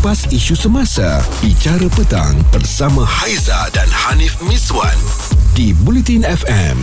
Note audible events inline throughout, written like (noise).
kupas isu semasa, bicara petang bersama Haiza dan Hanif Miswan di Bulletin FM.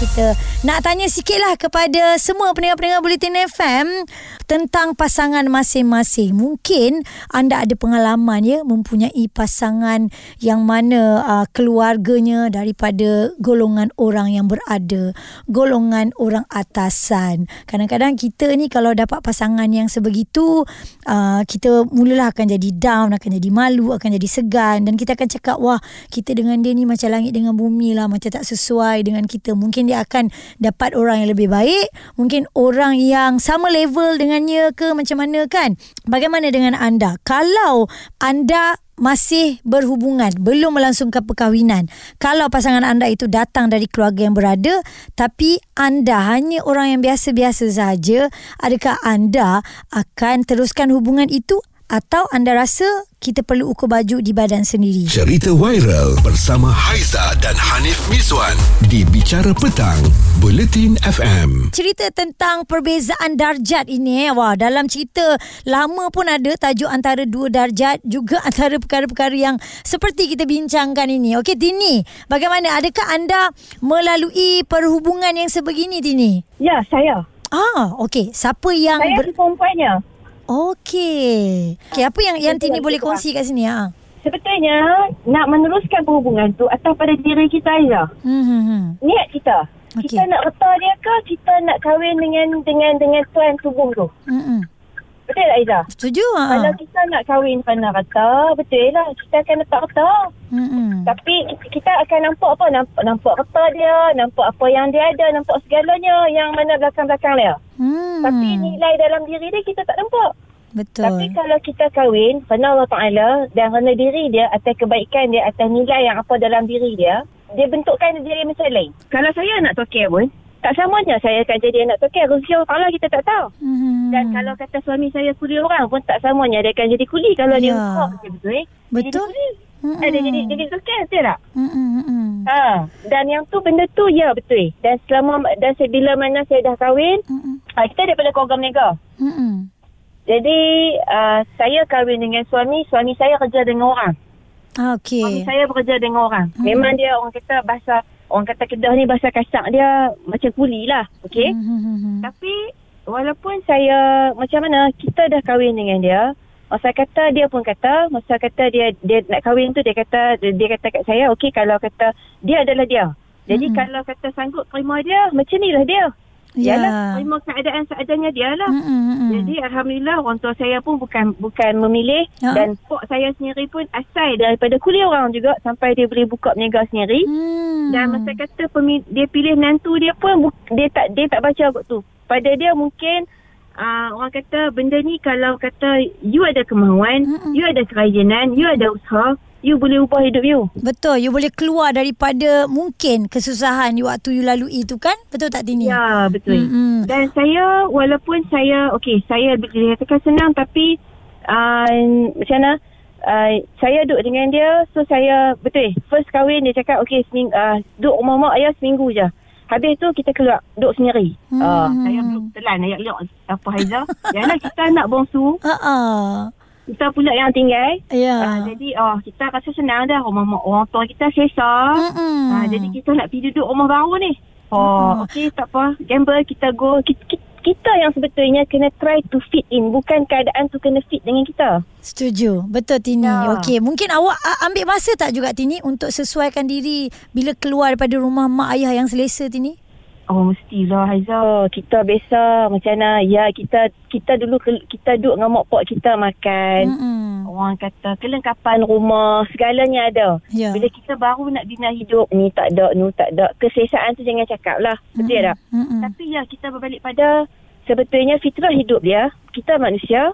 kita nak tanya sikitlah kepada semua pendengar-pendengar Bulletin FM tentang pasangan masing-masing. Mungkin anda ada pengalaman ya mempunyai pasangan yang mana uh, keluarganya daripada golongan orang yang berada, golongan orang atasan. Kadang-kadang kita ni kalau dapat pasangan yang sebegitu, uh, kita mulalah akan jadi down, akan jadi malu, akan jadi segan dan kita akan cakap wah kita dengan dia ni macam langit dengan bumi lah, macam tak sesuai dengan kita. Mungkin dia akan dapat orang yang lebih baik, mungkin orang yang sama level dengannya ke macam mana kan? Bagaimana dengan anda? Kalau anda masih berhubungan, belum melangsungkan perkahwinan. Kalau pasangan anda itu datang dari keluarga yang berada, tapi anda hanya orang yang biasa-biasa saja, adakah anda akan teruskan hubungan itu atau anda rasa kita perlu ukur baju di badan sendiri? Cerita viral bersama Haiza dan Hanif Miswan di Bicara Petang, Bulletin FM. Cerita tentang perbezaan darjat ini eh. Wah, dalam cerita lama pun ada tajuk antara dua darjat juga (laughs) antara perkara-perkara yang seperti kita bincangkan ini. Okey, Tini, bagaimana? Adakah anda melalui perhubungan yang sebegini, Tini? Ya, saya. Ah, okey. Siapa yang Saya ber... ber... perempuannya. Okey. Okey, apa yang yang Tini boleh kongsi kat sini ah? Sebetulnya, nak meneruskan perhubungan tu atas pada diri kita Aiza. Hmm, hmm, hmm. Niat kita. Okey. Kita nak reta dia ke kita nak kahwin dengan dengan dengan tuan tubuh tu. Hmm, hmm. Betul tak Aiza? Setuju ah. Kalau kita nak kahwin kerana reta, betul lah. Kita akan letak reta. Hmm, hmm. Tapi kita akan nampak apa? Nampak, nampak reta dia, nampak apa yang dia ada, nampak segalanya yang mana belakang-belakang dia. Hmm. Tapi nilai dalam diri dia kita tak nampak. Betul. Tapi kalau kita kahwin kerana Allah Ta'ala dan kerana diri dia atas kebaikan dia, atas nilai yang apa dalam diri dia, dia bentukkan diri macam lain. Kalau saya anak tokek pun, tak samanya saya akan jadi anak tokek. Rezeki Allah Ta'ala kita tak tahu. Hmm. Dan kalau kata suami saya kuli orang pun tak samanya dia akan jadi kuli kalau dia Ya. usaha betul-betul. Eh? Betul. Jadi kuli. Mm-mm. Eh, dia jadi jadi tokek betul tak? Hmm, hmm, hmm, hmm. Ha. Dan yang tu benda tu ya betul. Dan selama dan bila mana saya dah kahwin, Hmm, hmm. ha, kita daripada keluarga menega. Hmm, hmm. Jadi uh, saya kahwin dengan suami, suami saya kerja dengan orang. Ah, Suami Okey. saya bekerja dengan orang. Hmm. Memang dia orang kata bahasa orang kata Kedah ni bahasa kasar dia macam kuli lah. Okey. Hmm, hmm, hmm, hmm. Tapi walaupun saya macam mana kita dah kahwin dengan dia, masa kata dia pun kata, masa kata dia dia nak kahwin tu dia kata dia kata kat saya, okey kalau kata dia adalah dia. Jadi Hmm. kalau kata sanggup terima dia, macam ni lah dia. Ya. Yalah, terima keadaan seadanya dia lah. Hmm, hmm, hmm. Jadi alhamdulillah orang tua saya pun bukan bukan memilih Ya. dan pok saya sendiri pun asal daripada kuliah orang juga sampai dia boleh buka berniaga sendiri. Hmm. Dan masa kata pemi- dia pilih nantu dia pun bu- dia tak dia tak baca kot tu. Pada dia mungkin uh, orang kata benda ni kalau kata you ada kemahuan, Mm-mm. you ada kerajinan, you ada usaha, you boleh ubah hidup you. Betul, you boleh keluar daripada mungkin kesusahan you waktu you lalui itu kan? Betul tak Tini? Ya, betul. Mm-mm. Dan saya walaupun saya okey, saya dikatakan senang tapi uh, macam mana? Uh, saya duduk dengan dia so saya betul first kahwin dia cakap okey seming, uh, duduk rumah mak ayah seminggu je habis tu kita keluar duduk sendiri Hmm. uh, saya belum telan ayat liok apa Haiza (laughs) Yalah kita anak bongsu Ha ah. Kita pula yang tinggal Ya. uh, jadi oh kita rasa senang dah rumah mak orang tua kita selesa Mm-mm. uh, jadi kita nak pergi duduk rumah baru ni. Oh, okey tak apa. Gamble kita go. Kita, kita, kita yang sebetulnya kena try to fit in. Bukan keadaan tu kena fit dengan kita. Setuju. Betul Tini. Ya. Okey, mungkin awak ambil masa tak juga Tini untuk sesuaikan diri bila keluar daripada rumah mak ayah yang selesa Tini? Oh, mestilah Haiza. Kita biasa macam mana. Ya, kita kita dulu kita duduk dengan mak pak kita makan. Mm-mm. Orang kata kelengkapan rumah, segalanya ada. Ya. Bila kita baru nak bina hidup, ni tak ada, ni tak ada. Keselesaan tu jangan cakap lah. Betul Mm-mm. tak? Mm-mm. Tapi ya kita berbalik pada sebetulnya fitrah hidup dia. Kita manusia,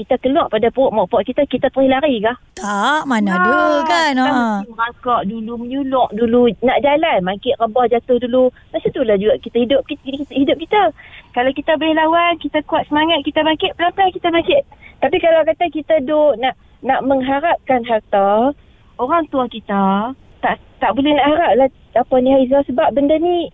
kita keluar pada perut mak pak kita, kita terus lari kah? Tak, mana ada Ah, kan? Kita Ha. mesti merangkak dulu, menyulok dulu, nak jalan, mangkit rebah jatuh dulu. Macam itulah juga kita hidup kita, hidup kita. Kalau kita boleh lawan, kita kuat semangat, kita bangkit, pelan-pelan kita bangkit. Tapi kalau kata kita duk nak nak mengharapkan harta, orang tua kita tak tak boleh nak harap lah apa ni Haizah sebab benda ni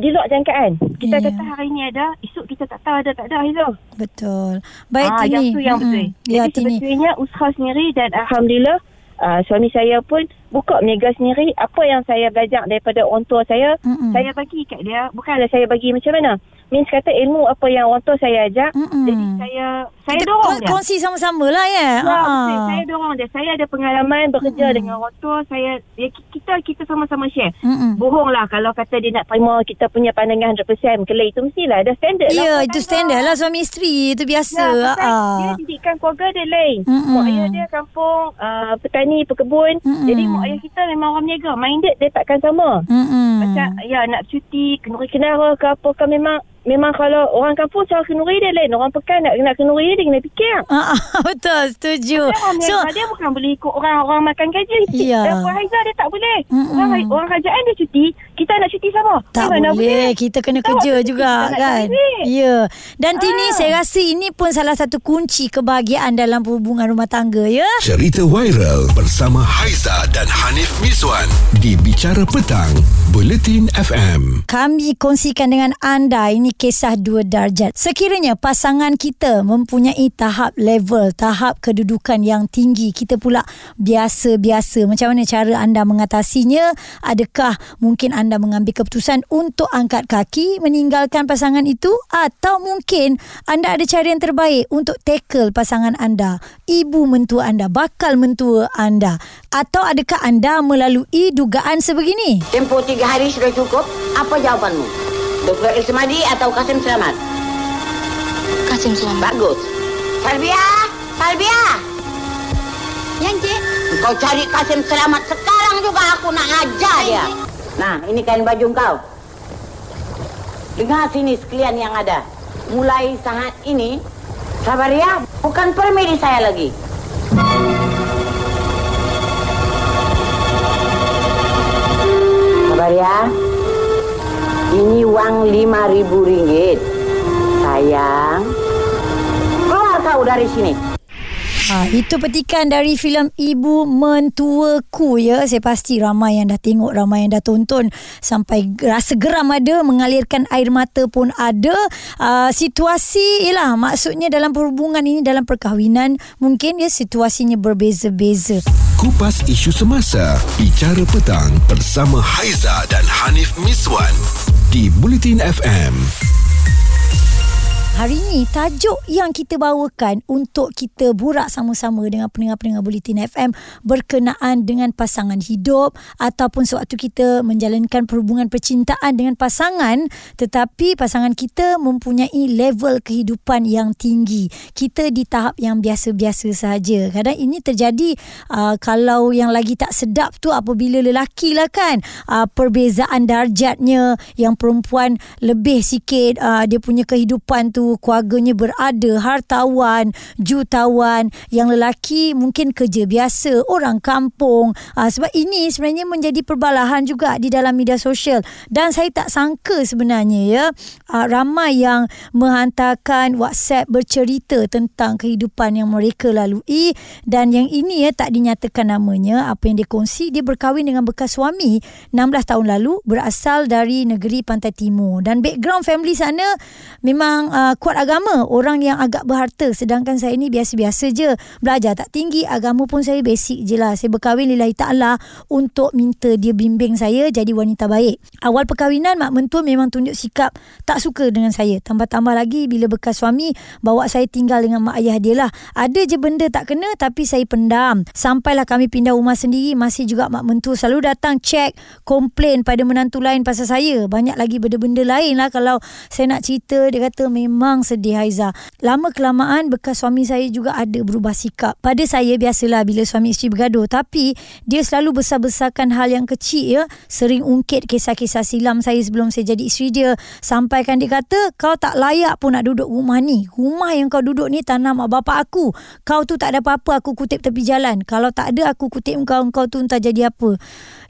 di luar jangkaan. Kita Ya. kata hari ni ada, esok kita tak tahu ada tak ada Haiza. Betul. Baik Ah, Tini. yang tu yang betul. Ya Jadi Tini. sebetulnya usaha sendiri dan alhamdulillah uh, suami saya pun buka berniaga sendiri. Apa yang saya belajar daripada orang tua saya, Mm-mm. saya bagi kat dia. Bukanlah saya bagi macam mana. Means kata ilmu apa yang orang tua saya ajar. Mm-mm. Jadi saya saya Kita dorong kon- dia. kongsi sama-sama lah ya. Ya, Ah. betul. Saya dorong dia. Saya ada pengalaman bekerja Mm-mm. dengan orang tua. Saya ya, ki- kita kita sama-sama share. Mm-mm. Bohong lah kalau kata dia nak terima kita punya pandangan 100% kelai itu mestilah ada standard Ya, lah. itu standard lah suami isteri. Itu biasa. Ya, Ah. dia didikan keluarga dia lain. Mm-mm. Mak ayah dia kampung, uh, petani, pekebun. Mm-mm. Jadi mak ayah kita memang orang berniaga. Minded dia takkan sama. Mm-mm. Macam ya nak cuti, kenuri kenara ke apa ke memang memang kalau orang kampung cara kenuri dia lain. Orang pekan nak nak kenuri dia, dia kena fikir. (laughs) Ah, ah, betul, setuju. Dia orang So, dia bukan boleh ikut orang orang makan gaji. Ya. Dan Puan Haizah dia tak boleh. Mm-mm. Orang orang kerajaan dia cuti, kita nak cuti sama. tak Mana boleh. Kita kena Tak kerja boleh. juga Kita kan. Ya. Dan Tini Ah. saya rasa ini pun salah satu kunci kebahagiaan dalam hubungan rumah tangga ya. Cerita viral bersama Haiza dan Hanif Miswan di Bicara Petang, Buletin FM. Kami kongsikan dengan anda ini kisah dua darjat. Sekiranya pasangan kita mempunyai tahap level, tahap kedudukan yang tinggi, kita pula biasa-biasa. Macam mana cara anda mengatasinya? Adakah mungkin anda mengambil keputusan untuk angkat kaki meninggalkan pasangan itu atau mungkin anda ada cara yang terbaik untuk tackle pasangan anda, ibu mentua anda, bakal mentua anda atau adakah anda melalui dugaan sebegini? Tempoh tiga hari sudah cukup. Apa jawapanmu? Dr. Ismadi atau Kasim Selamat? Kasim Selamat. Bagus. Salvia! Salvia! Yang Cik. Kau cari Kasim Selamat sekarang juga aku nak ajar dia. Nah, ini kain baju kau. Dengar sini sekalian yang ada. Mulai saat ini, sabar ya, bukan permedi saya lagi. Sabar ya. Ini uang lima ribu ringgit. Sayang. Keluar kau dari sini. Ha, itu petikan dari filem Ibu Mentuaku ya. Saya pasti ramai yang dah tengok, ramai yang dah tonton sampai rasa geram ada, mengalirkan air mata pun ada. Uh, situasi ialah maksudnya dalam perhubungan ini dalam perkahwinan mungkin ya situasinya berbeza-beza. Kupas isu semasa, Bicara Petang bersama Haiza dan Hanif Miswan di Buletin FM. Hari ini tajuk yang kita bawakan untuk kita burak sama-sama dengan pendengar-pendengar Bulletin FM berkenaan dengan pasangan hidup ataupun sewaktu kita menjalankan perhubungan percintaan dengan pasangan tetapi pasangan kita mempunyai level kehidupan yang tinggi. Kita di tahap yang biasa-biasa saja. Kadang ini terjadi uh, kalau yang lagi tak sedap tu apabila lelaki lah kan uh, perbezaan darjatnya yang perempuan lebih sikit uh, dia punya kehidupan tu keluarganya berada hartawan jutawan yang lelaki mungkin kerja biasa orang kampung. Uh, sebab ini sebenarnya menjadi perbalahan juga di dalam media sosial. Dan saya tak sangka sebenarnya ya uh, ramai yang menghantarkan WhatsApp bercerita tentang kehidupan yang mereka lalui. Dan yang ini ya tak dinyatakan namanya. Apa yang dia kongsi dia berkahwin dengan bekas suami 16 tahun lalu berasal dari negeri Pantai Timur. Dan background family sana memang uh, kuat agama orang yang agak berharta. Sedangkan saya ni biasa-biasa je. Belajar tak tinggi agama pun saya basic je lah. Saya berkahwin lillahi ta'ala untuk minta dia bimbing saya jadi wanita baik. Awal perkahwinan mak mentua memang tunjuk sikap tak suka dengan saya. Tambah-tambah lagi bila bekas suami bawa saya tinggal dengan mak ayah dia lah. Ada je benda tak kena tapi saya pendam. Sampailah kami pindah rumah sendiri masih juga mak mentua selalu datang cek komplain pada menantu lain pasal saya. Banyak lagi benda-benda lain lah kalau saya nak cerita. Dia kata memang sedih Haiza. Lama kelamaan bekas suami saya juga ada berubah sikap. Pada saya biasalah bila suami isteri bergaduh. Tapi dia selalu besar-besarkan hal yang kecil ya. Sering ungkit kisah-kisah silam saya sebelum saya jadi isteri dia. Sampaikan dia kata kau tak layak pun nak duduk rumah ni. Rumah yang kau duduk ni tanah mak bapak aku. Kau tu tak ada apa-apa aku kutip tepi jalan. Kalau tak ada aku kutip kau kau tu entah jadi apa.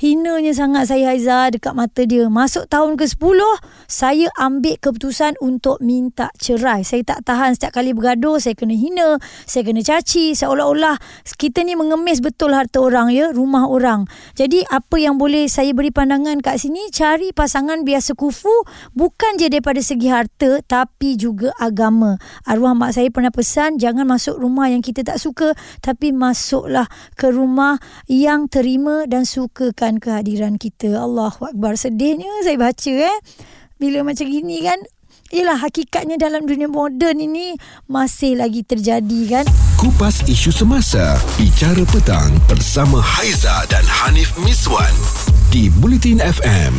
Hinanya sangat saya Haiza dekat mata dia. Masuk tahun ke-10 saya ambil keputusan untuk minta cerai. Saya tak tahan setiap kali bergaduh, saya kena hina, saya kena caci. Seolah-olah kita ni mengemis betul harta orang ya, rumah orang. Jadi apa yang boleh saya beri pandangan kat sini, cari pasangan biasa kufu bukan je daripada segi harta tapi juga agama. Arwah mak saya pernah pesan jangan masuk rumah yang kita tak suka tapi masuklah ke rumah yang terima dan sukakan kehadiran kita. Allahu Akbar. Sedihnya saya baca eh. Bila macam gini kan Yelah hakikatnya dalam dunia moden ini masih lagi terjadi kan. Kupas isu semasa, bicara petang bersama Haiza dan Hanif Miswan di Bulletin FM.